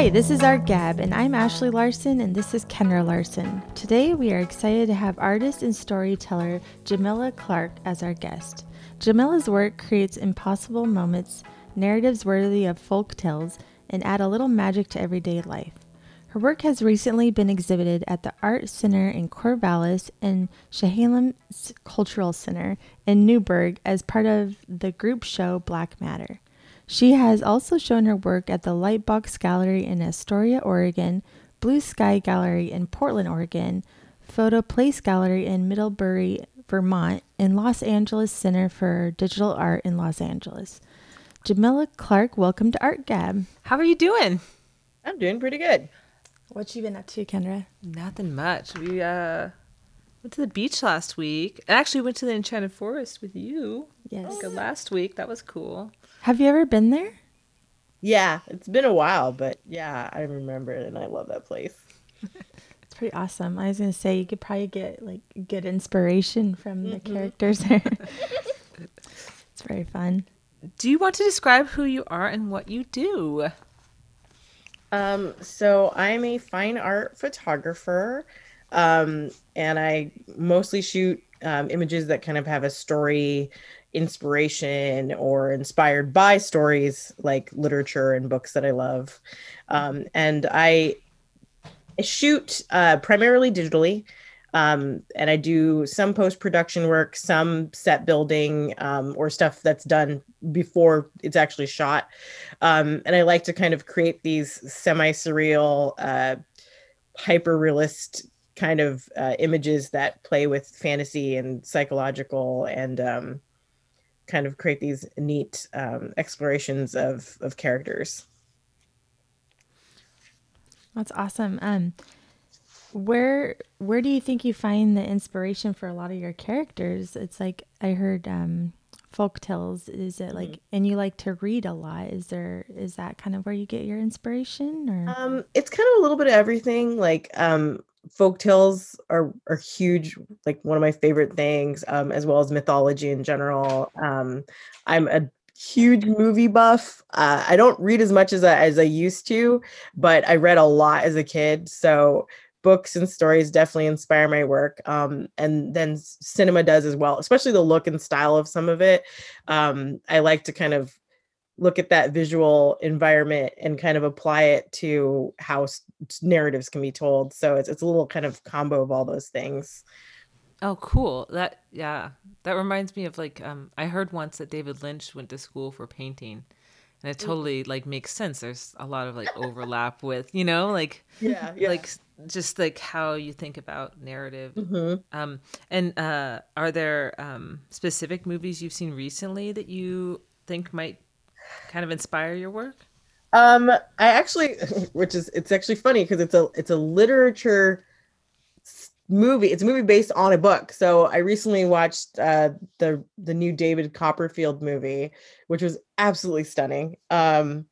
Hi, this is Art Gab, and I'm Ashley Larson, and this is Kendra Larson. Today, we are excited to have artist and storyteller Jamila Clark as our guest. Jamila's work creates impossible moments, narratives worthy of folk tales, and add a little magic to everyday life. Her work has recently been exhibited at the Art Center in Corvallis and Chehalem Cultural Center in Newberg as part of the group show Black Matter. She has also shown her work at the Lightbox Gallery in Astoria, Oregon, Blue Sky Gallery in Portland, Oregon, Photo Place Gallery in Middlebury, Vermont, and Los Angeles Center for Digital Art in Los Angeles. Jamila Clark, welcome to Art Gab. How are you doing? I'm doing pretty good. What you been up to, Kendra? Nothing much. We uh went to the beach last week. I actually went to the Enchanted Forest with you. Yes. Like last week. That was cool. Have you ever been there? Yeah, it's been a while, but yeah, I remember it and I love that place. It's pretty awesome. I was gonna say you could probably get like good inspiration from the characters there. it's very fun. Do you want to describe who you are and what you do? Um, so I'm a fine art photographer, um, and I mostly shoot um, images that kind of have a story, inspiration, or inspired by stories like literature and books that I love. Um, and I shoot uh, primarily digitally. Um, and I do some post production work, some set building, um, or stuff that's done before it's actually shot. Um, and I like to kind of create these semi surreal, uh, hyper realist kind of uh, images that play with fantasy and psychological and um, kind of create these neat um, explorations of, of characters. That's awesome. Um, where where do you think you find the inspiration for a lot of your characters? It's like I heard um, folk tales. Is it like, and you like to read a lot? Is there is that kind of where you get your inspiration, or Um, it's kind of a little bit of everything. Like um, folk tales are are huge. Like one of my favorite things, um, as well as mythology in general. Um, I'm a huge movie buff. Uh, I don't read as much as I, as I used to, but I read a lot as a kid. So books and stories definitely inspire my work. Um, and then cinema does as well, especially the look and style of some of it. Um, I like to kind of look at that visual environment and kind of apply it to how s- narratives can be told. So it's, it's a little kind of combo of all those things. Oh, cool. That yeah. That reminds me of like um I heard once that David Lynch went to school for painting. And it totally like makes sense. There's a lot of like overlap with, you know, like Yeah. yeah. like just like how you think about narrative. hmm Um and uh are there um specific movies you've seen recently that you think might kind of inspire your work? Um, I actually, which is it's actually funny because it's a it's a literature movie. It's a movie based on a book. So I recently watched uh, the the new David Copperfield movie, which was absolutely stunning. Um,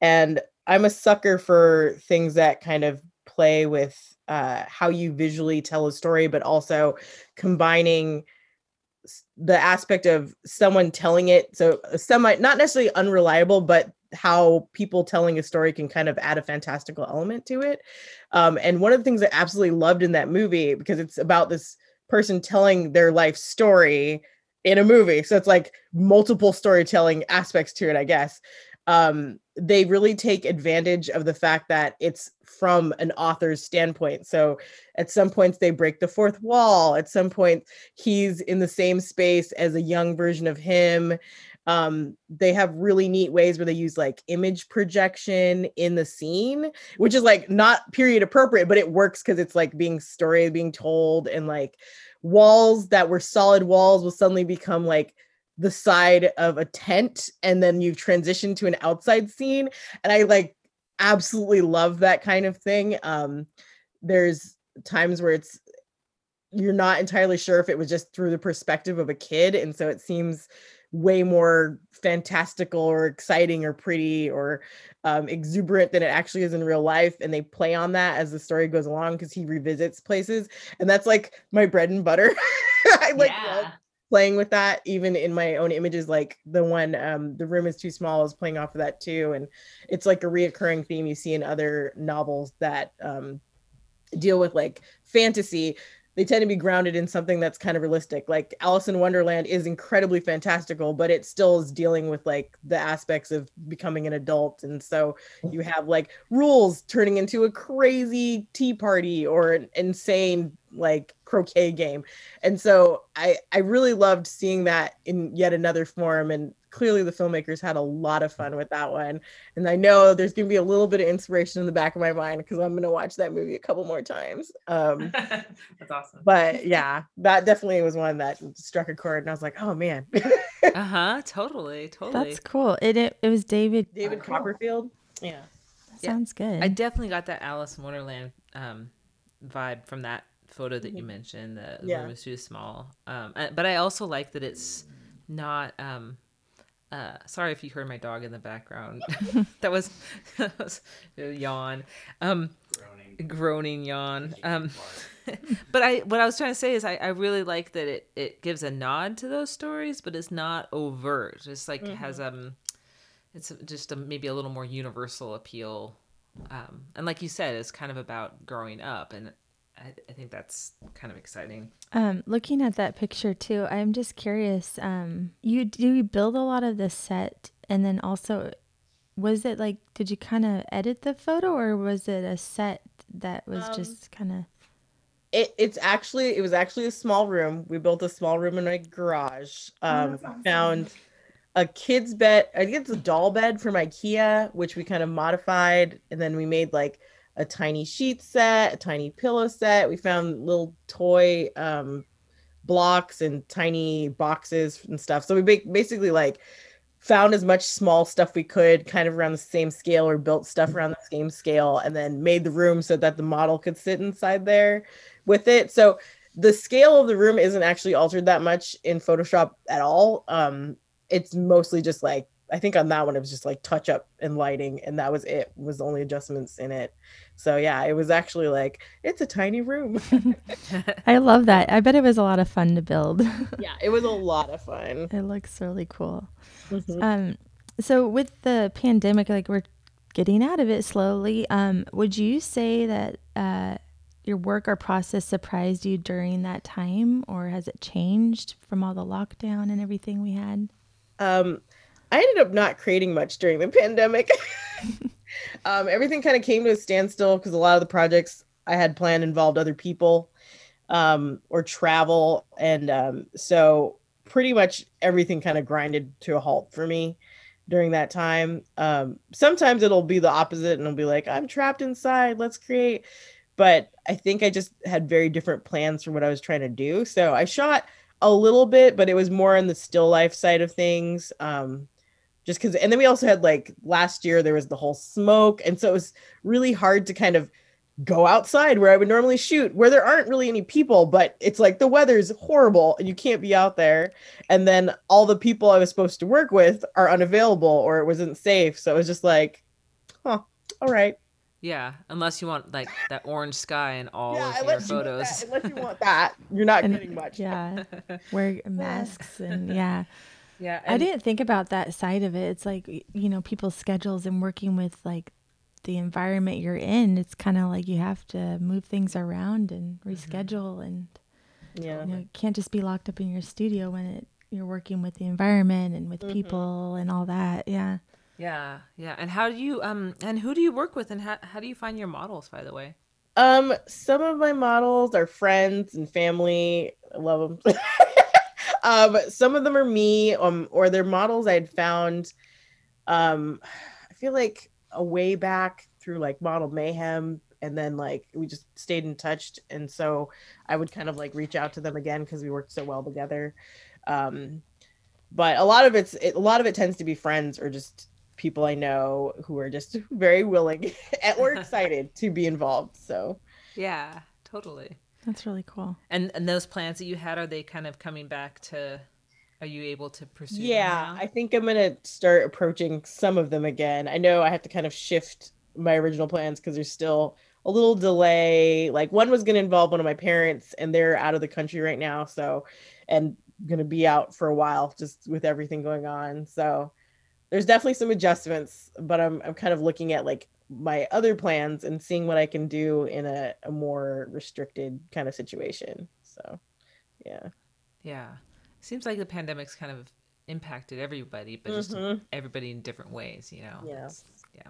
and I'm a sucker for things that kind of play with uh, how you visually tell a story, but also combining the aspect of someone telling it so uh, semi not necessarily unreliable but how people telling a story can kind of add a fantastical element to it. Um, and one of the things i absolutely loved in that movie because it's about this person telling their life story in a movie so it's like multiple storytelling aspects to it i guess um, they really take advantage of the fact that it's from an author's standpoint. So at some points they break the fourth wall at some point he's in the same space as a young version of him. Um they have really neat ways where they use like image projection in the scene which is like not period appropriate but it works because it's like being story being told and like walls that were solid walls will suddenly become like the side of a tent and then you transition to an outside scene and i like absolutely love that kind of thing. Um there's times where it's you're not entirely sure if it was just through the perspective of a kid and so it seems way more fantastical or exciting or pretty or um, exuberant than it actually is in real life and they play on that as the story goes along because he revisits places and that's like my bread and butter. I like love playing with that even in my own images like the one um the room is too small is playing off of that too and it's like a reoccurring theme you see in other novels that um deal with like fantasy they tend to be grounded in something that's kind of realistic. Like Alice in Wonderland is incredibly fantastical, but it still is dealing with like the aspects of becoming an adult. And so you have like rules turning into a crazy tea party or an insane like croquet game. And so I I really loved seeing that in yet another form and clearly the filmmakers had a lot of fun with that one. And I know there's going to be a little bit of inspiration in the back of my mind because I'm going to watch that movie a couple more times. Um, That's awesome. But yeah, that definitely was one that struck a chord. And I was like, oh man. uh huh. Totally. Totally. That's cool. It, it, it was David. David Copperfield. Yeah. That sounds good. I definitely got that Alice in Wonderland um, vibe from that photo that you Mhm. mentioned. The Yeah. room is too small. Um, uh, but I also like that it's not. Um, uh, sorry if you heard my dog in the background. that was, that was a yawn. Um, Groaning. groaning yawn. Um, but I what I was trying to say is I, I really like that it it gives a nod to those stories, but it's not overt. It's like it has um, it's just a, maybe a little more universal appeal. Um, and like you said, it's kind of about growing up, and I, I think that's kind of exciting. Um, looking at that picture too, I'm just curious. Um, you do you build a lot of the set, and then also, was it like did you kind of edit the photo, or was it a set that was Um, just kind of? It, it's actually it was actually a small room. We built a small room in my garage. Um, that's awesome. found a kid's bed. I think it's a doll bed from IKEA, which we kind of modified, and then we made like a tiny sheet set, a tiny pillow set. We found little toy um, blocks and tiny boxes and stuff. So we basically like found as much small stuff we could kind of around the same scale or built stuff around the same scale and then made the room so that the model could sit inside there with it. So the scale of the room isn't actually altered that much in Photoshop at all. Um, it's mostly just like I think on that one it was just like touch up and lighting, and that was it. Was the only adjustments in it. So yeah, it was actually like it's a tiny room. I love that. I bet it was a lot of fun to build. yeah, it was a lot of fun. it looks really cool. Mhm. Um, so with the pandemic, like we're getting out of it slowly. Um, would you say that uh, your work or process surprised you during that time, or has it changed from all the lockdown and everything we had? Um, I ended up not creating much during the pandemic. um, everything kind of came to a standstill because a lot of the projects I had planned involved other people um, or travel. And um, so pretty much everything kind of grinded to a halt for me during that time. Um, sometimes it'll be the opposite and it'll be like, I'm trapped inside, let's create. But I think I just had very different plans for what I was trying to do. So I shot a little bit, but it was more on the still life side of things. Um, just because, and then we also had like last year there was the whole smoke, and so it was really hard to kind of go outside where I would normally shoot, where there aren't really any people, but it's like the weather's horrible and you can't be out there. And then all the people I was supposed to work with are unavailable or it wasn't safe. So it was just like, huh, all right. yeah, unless you want like that orange sky and all yeah, of your unless you, photos. that, unless you want that, you're not And- getting much. Yeah, wear masks and yeah. Yeah, I didn't think about that side of it. It's like you know people's schedules and working with like the environment you're in. It's kind of like you have to move things around and reschedule, and Yeah. you know, you can't just be locked up in your studio when it you're working with the environment and with Mhm. people and all that. Yeah. Yeah, yeah. And how do you um and who do you work with and how how do you find your models by the way? Um, some of my models are friends and family. I love them. um, some of them are me, um, or they're models I'd found. Um, I feel like a way back through like Model Mayhem, and then like we just stayed in touch, and so I would kind of like reach out to them again because we worked so well together. Um, but a lot of it's it, a lot of it tends to be friends or just people I know who are just very willing or excited to be involved. So Yeah, totally. That's really cool. And and those plans that you had are they kind of coming back to are you able to pursue them yeah, now? I think I'm gonna start approaching some of them again. I know I have to kind of shift my original plans because there's still a little delay. Like one was gonna involve one of my parents, and they're out of the country right now. So, and gonna be out for a while just with everything going on. So there's definitely some adjustments, but I'm I'm kind of looking at like my other plans and seeing what I can do in a, a more restricted kind of situation. So yeah. Yeah. Seems like the pandemic's kind of impacted everybody, but just Mhm. everybody in different ways, you know? Yeah. It's- yeah.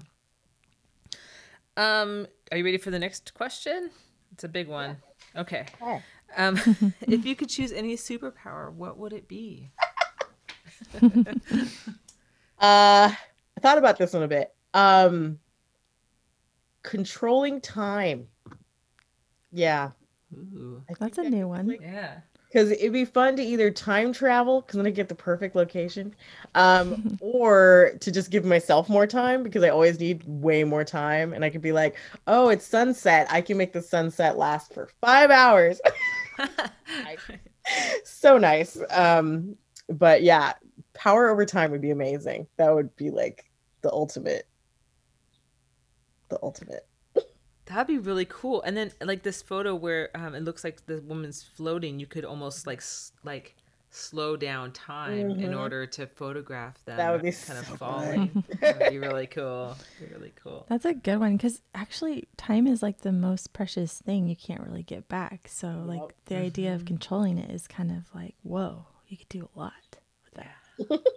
Um, are you ready for the next question? It's a big one. Okay. Okay. Um, if you could choose any superpower, what would it be? Uh I thought about this one a bit. Um controlling time. Yeah. Ooh. I That's think a new one. like, Yeah. because it'd be fun to either time travel because then I get the perfect location, um, or to just give myself more time because I always need way more time, and I could be like, "Oh, it's sunset. I can make the sunset last for five hours." so nice. Um, but yeah, power over time would be amazing. That would be like the ultimate, the ultimate. That'd be really cool. And then like this photo where um, it looks like the woman's floating, you could almost like s- like slow down time in Mhm. order to photograph them. That would be kind of falling. That'd be really cool. Be really cool. That's a good one because actually, time is like the most precious thing you can't really get back. So, like, the idea Mm-hmm. of controlling it is kind of like, whoa, you could do a lot with that.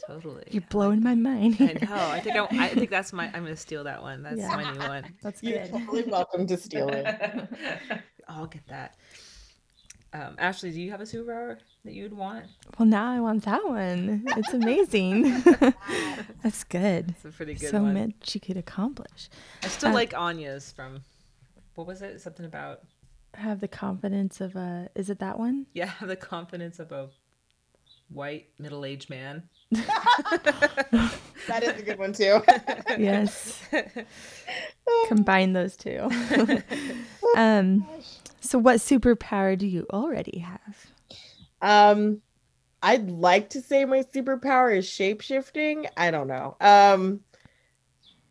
Totally. You're blowing my mind. I know. I think I, I think that's my. I'm gonna steal that one. That's Yeah. my new one. That's good. You're totally welcome to steal it. I'll get that. Um, Ashley, do you have a superpower that you'd want? Well, now I want that one. It's amazing. That's good. It's a pretty good one. so one. much you could accomplish. I still Uh, like Anya's from. What was it? Something about Have the confidence of a. Is it that one? yeah, the confidence of a white middle-aged man. That is a good one too. Yes. Combine those two. um. So, what superpower do you already have? Um, I'd like to say my superpower is shape shifting. I don't know. Um,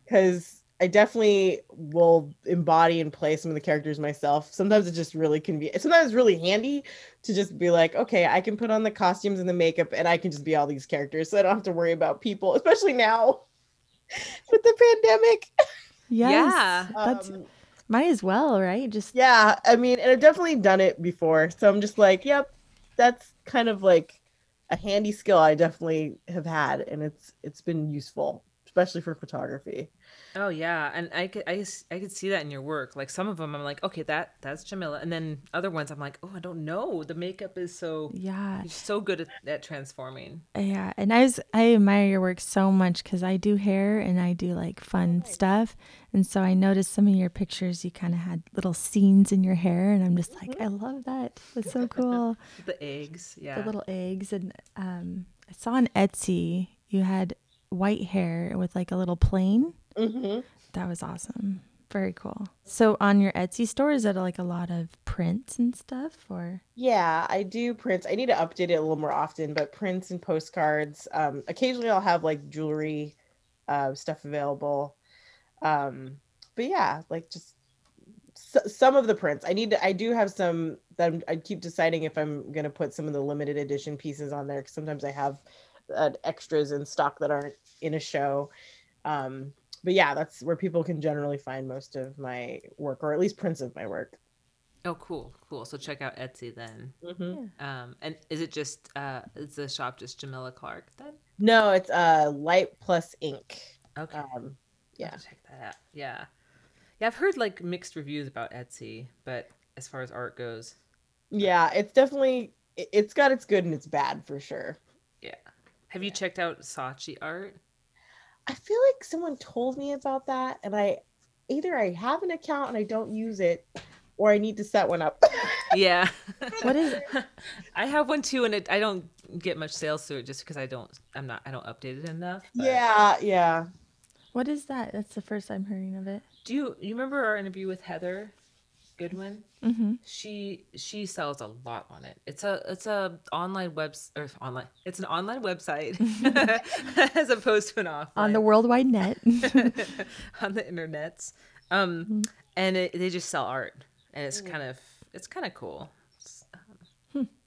because I definitely will embody and play some of the characters myself. Sometimes it's just really convenient. Sometimes it's really handy to just be like, okay, I can put on the costumes and the makeup, and I can just be all these characters, so I don't have to worry about people, especially now with the pandemic. Yes, Yeah. That's Um, might as well, right? Just yeah i mean and i've definitely done it before so i'm just like yep that's kind of like a handy skill i definitely have had and it's it's been useful especially for photography Oh yeah, and I could I, I could see that in your work. Like some of them, I'm like, okay, that that's Jamila, and then other ones, I'm like, oh, I don't know. The makeup is so yeah, so good at, at transforming. yeah. And I was I admire your work so much because I do hair and I do like fun stuff, and so I noticed some of your pictures. You kind of had little scenes in your hair, and I'm just like, I love that. That's so cool. The eggs, yeah. the little eggs and um i saw on etsy you had white hair with like a little plane. Hmm that was awesome. Very cool. So on your etsy store is it like a lot of prints and stuff or? Yeah i do prints. I need to update it a little more often but prints and postcards um occasionally i'll have like jewelry uh stuff available. Um but yeah like just s- some of the prints. I need to i do have some that I'm, i keep deciding if i'm going to put some of the limited edition pieces on there because sometimes i have uh, extras in stock that aren't in a show um but yeah that's where people can generally find most of my work or at least prints of my work Oh, cool, cool. So check out Etsy then. Mhm. Um, and is it just uh, is the shop just Jamila Clark then? no it's uh light plus ink Okay, um yeah check that out. Yeah, yeah. I've heard like mixed reviews about Etsy, but as far as art goes, yeah it's definitely it- it's got its good and its bad for sure yeah. Have you checked out Saatchi art? I feel like someone told me about that, and I either I have an account and I don't use it, or I need to set one up. Yeah. What is it? I have one too, and it, I don't get much sales through it just because I don't. I'm not. I don't update it enough. but- yeah, yeah. what is that that's the first i'm hearing of it Do you you remember our interview with Heather Goodwin? mm-hmm. She she sells a lot on it. It's a it's a online web or online. It's an online website as opposed to an offline on the worldwide net on the internets. Um, and it, they just sell art, and it's kind of it's kind of cool. It's,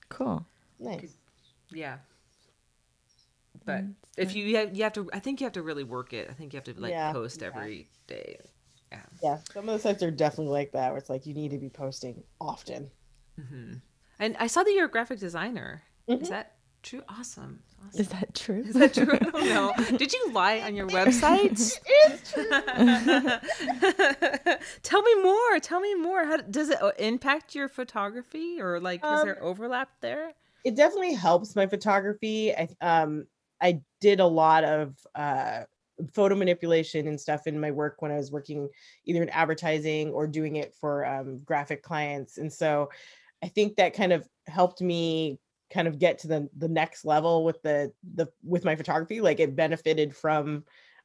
cool Nice. Yeah. But Mm, if you have, you have to, I think you have to really work it. I think you have to like Yeah, post yeah. every day. Yeah. Yeah, some of the sites are definitely like that, where it's like you need to be posting often. hmm And I saw that you're a graphic designer. Is Mhm. that true? Awesome. awesome. Is that true? Is that true? I don't know. Did you lie on your website? It's true. Tell me more. Tell me more. How does it uh, impact your photography, or like is Um, there overlap there? it definitely helps my photography. I um I did a lot of uh photo manipulation and stuff in my work when I was working either in advertising or doing it for um, graphic clients. And so I think that kind of helped me kind of get to the the next level with the the with my photography. Like it benefited from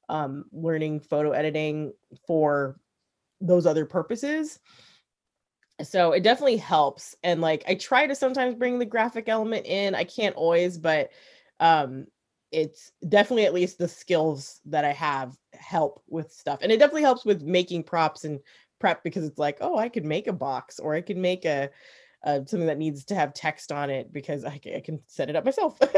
um, learning photo editing for those other purposes so it definitely helps and like i try to sometimes bring the graphic element in i can't always but um it's definitely at least the skills that i have help with stuff and it definitely helps with making props and prep because it's like oh i could make a box or i could make a, a something that needs to have text on it because i, I can set it up myself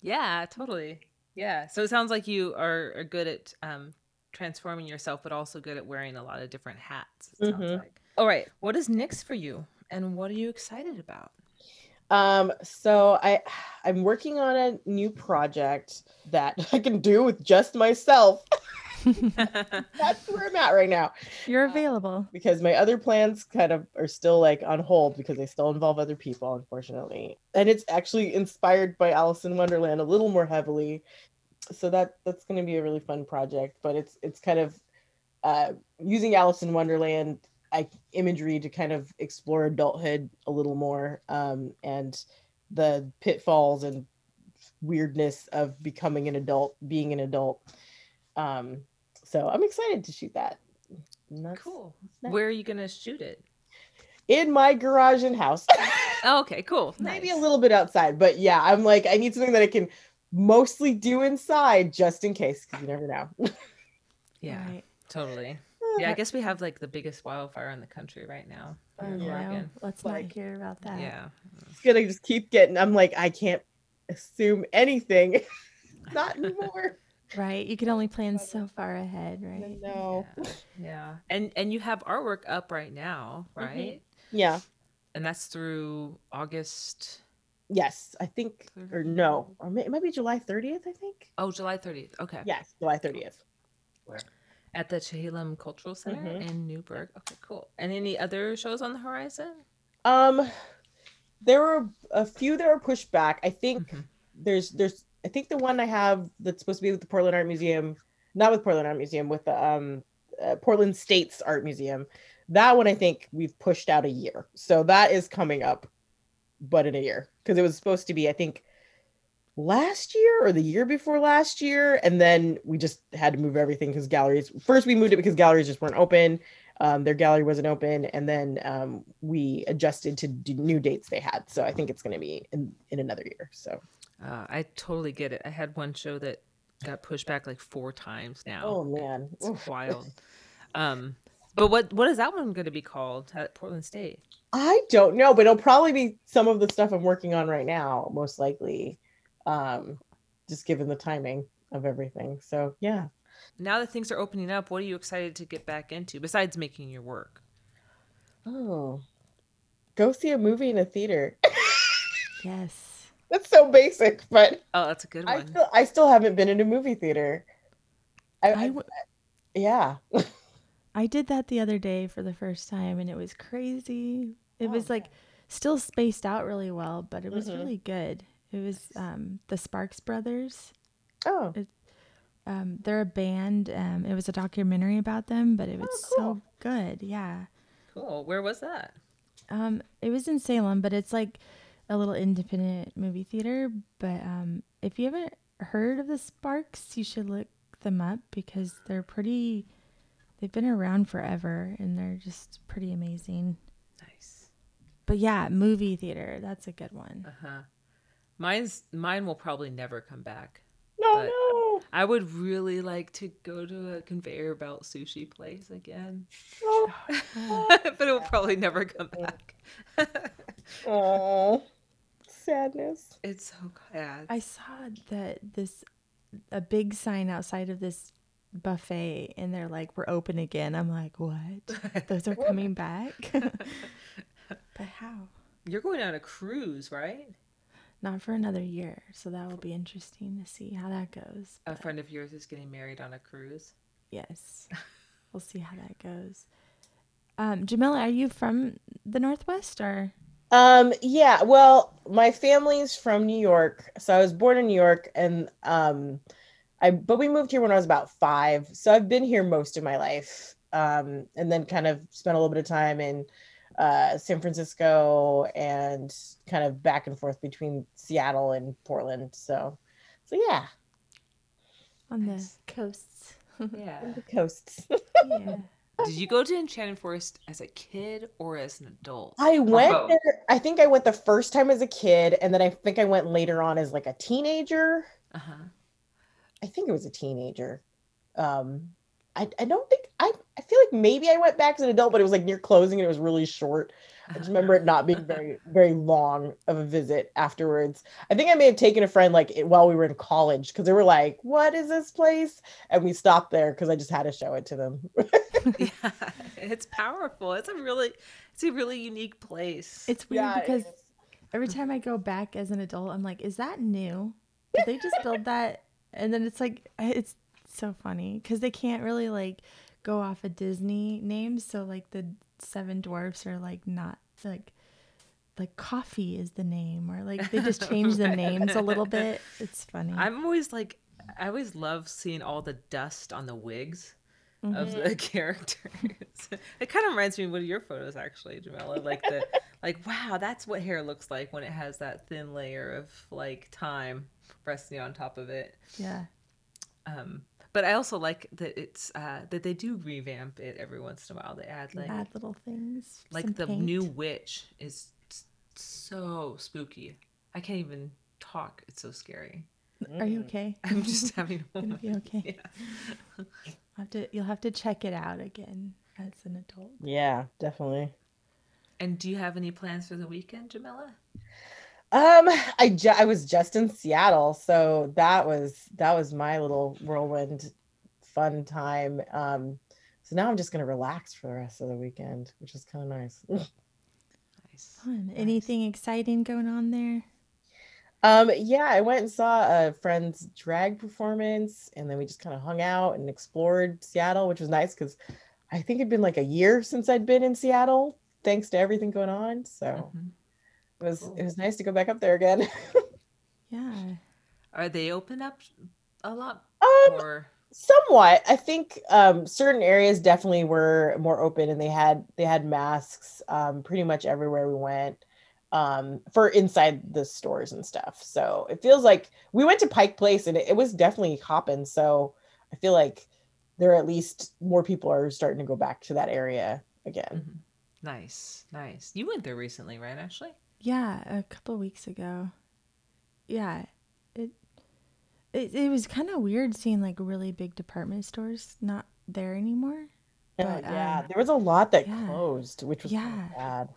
Yeah, totally. Yeah. So it sounds like you are, are good at um, transforming yourself, but also good at wearing a lot of different hats. It sounds Mhm. like. All right. What is next for you, and what are you excited about? Um, so I I'm working on a new project that I can do with just myself. That's where I'm at right now. You're available. Because my other plans kind of are still like on hold because they still involve other people, unfortunately. And it's actually inspired by Alice in Wonderland a little more heavily. So that that's gonna be a really fun project. But it's it's kind of uh using Alice in Wonderland I, imagery to kind of explore adulthood a little more um, and the pitfalls and weirdness of becoming an adult, being an adult. Um, so I'm excited to shoot that. That's Cool. next. Where are you gonna shoot it? In my garage and house, Oh, okay. Cool. maybe a little bit outside, but yeah, I'm like, I need something that I can mostly do inside just in case, because you never know. Yeah. Right. Totally. Yeah. I guess we have like the biggest wildfire in the country right now. Oh, here yeah. Oregon. let's Like- not hear about that. Yeah. It's gonna just keep getting. I'm like, I can't assume anything. Not anymore. Right. You can only plan so far ahead, right? No. Yeah. yeah. And and you have artwork up right now, mm-hmm. right? Yeah. And that's through August. Yes, I think, or no, or may, it might be July 30th. I think. Oh, July 30th. Okay. Yes, July 30th. At the Chehalem Cultural Center Mhm. in Newberg. Okay, cool. And any other shows on the horizon? Um, there were a few that were pushed back. I think Mhm. there's there's I think the one I have that's supposed to be with the Portland Art Museum, not with Portland Art Museum, with the um uh, Portland States Art Museum. That one I think we've pushed out a year, so that is coming up, but in a year because it was supposed to be I think last year or the year before last year, and then we just had to move everything because galleries. First we moved it because galleries just weren't open. Um, their gallery wasn't open, and then um, we adjusted to d- new dates they had. So I think it's going to be in, in another year. So Uh, I totally get it. I had one show that got pushed back like four times now. oh man, It's Oof. wild. Um, but what what is that one going to be called at Portland State? I don't know, but it'll probably be some of the stuff I'm working on right now, most likely, um, just given the timing of everything. So yeah. Now that things are opening up, what are you excited to get back into besides making your work? Oh, go see a movie in a theater. Yes. That's so basic, but Oh, that's a good I one. still I still haven't been in a movie theater. I, I I- w- yeah. I did that the other day for the first time and it was crazy. It Oh, was like still spaced out really well, but it was Mhm. really good. It was um, the Sparks Brothers. Oh, Um, they're a band. Um, it was a documentary about them, but it was Oh, cool. so good. Yeah. Cool. Where was that? Um, it was in Salem, but it's like a little independent movie theater. But um, if you haven't heard of the Sparks, you should look them up because they're pretty. They've been around forever, and they're just pretty amazing. Nice. But yeah, movie theater. That's a good one. Uh huh. Mine's mine will probably never come back. no, no. I would really like to go to a conveyor belt sushi place again, Oh, but it will probably never come back. oh. sadness. It's so sad. I saw that this a big sign outside of this buffet and they're like we're open again. I'm like, "What? Those are coming back?" but how? You're going on a cruise, right? Not for another year, so that will be interesting to see how that goes. A friend of yours is getting married on a cruise. Yes. we'll see how that goes. Um, Jamila, are you from the Northwest or? Um, yeah, well, my family's from New York. So I was born in New York and um I but we moved here when I was about five. So I've been here most of my life. Um, and then kind of spent a little bit of time in uh San Francisco and kind of back and forth between Seattle and Portland. So so yeah, on the coasts. Yeah. On the coasts. yeah. Did you go to Enchanted Forest as a kid or as an adult? I went both. there, I think I went the first time as a kid, and then I think I went later on as like a teenager. Uh huh. I think it was a teenager. Um, I, I don't think I, I feel like maybe I went back as an adult, but it was like near closing and it was really short. I just remember it not being very, very long of a visit afterwards. I think I may have taken a friend like it, while we were in college because they were like, What is this place? And we stopped there because I just had to show it to them. yeah, it's powerful. It's a really, it's a really unique place. It's weird Yeah, because is. every mm-hmm. time I go back as an adult, I'm like, is that new? Did they just build that? And then it's like, it's so funny because they can't really like go off of Disney name. So like the Seven Dwarfs are like not like like coffee is the name or like they just change the names a little bit. It's funny. I'm always like, I always love seeing all the dust on the wigs of Mm-hmm. the characters. it kind of reminds me of one of your photos, actually, Jamila. Like the, like wow, that's what hair looks like when it has that thin layer of like time resting on top of it. yeah. Um, but I also like that it's uh, that they do revamp it every once in a while. They add like Add little things. like the paint. new witch is so spooky. I can't even talk. It's so scary. Are you okay? I'm just having a Gonna moment. be okay. Yeah. Have to, you'll have to check it out again as an adult. yeah, definitely. And do you have any plans for the weekend, Jamila? Um, I ju- I was just in Seattle, so that was that was my little whirlwind fun time. Um, so now I'm just gonna relax for the rest of the weekend, which is kind of nice. Nice. Fun. Anything exciting going on there? um, yeah, I went and saw a friend's drag performance, and then we just kind of hung out and explored Seattle, which was nice because I think it'd been like a year since I'd been in Seattle, thanks to everything going on. So Mhm. It was Cool. it was nice to go back up there again. Yeah. Are they open up a lot um, or somewhat i think um certain areas definitely were more open and they had they had masks um pretty much everywhere we went um for inside the stores and stuff so it feels like we went to pike place and it, it was definitely hopping so i feel like there are at least more people are starting to go back to that area again Mhm. nice, nice? You went there recently, right, Ashley? Yeah, a couple of weeks ago. Yeah. It it, it was kind of weird seeing like really big department stores not there anymore. Oh, But, yeah um, there was a lot that yeah. closed which was kinda Yeah. bad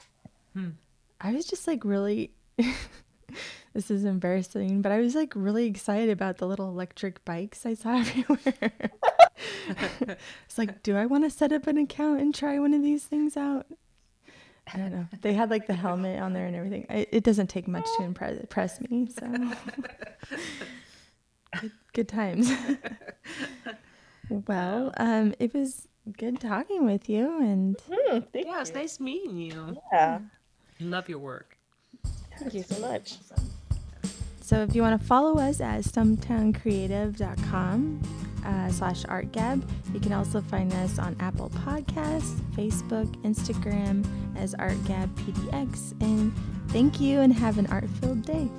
I was just like really this is embarrassing, but I was like really excited about the little electric bikes I saw everywhere. it's like, do I want to set up an account and try one of these things out? I don't know. They had like the helmet on there and everything. I, it doesn't take much to impress, impress me, so good, good times. well, um, it was good talking with you, and thank Yeah, it's you. nice meeting you. yeah I love your work. thank you so much So if you want to follow us at stumptowncreative.com uh, slash artgab, you can also find us on Apple Podcasts, Facebook, Instagram as artgabpdx. And thank you and have an art-filled day.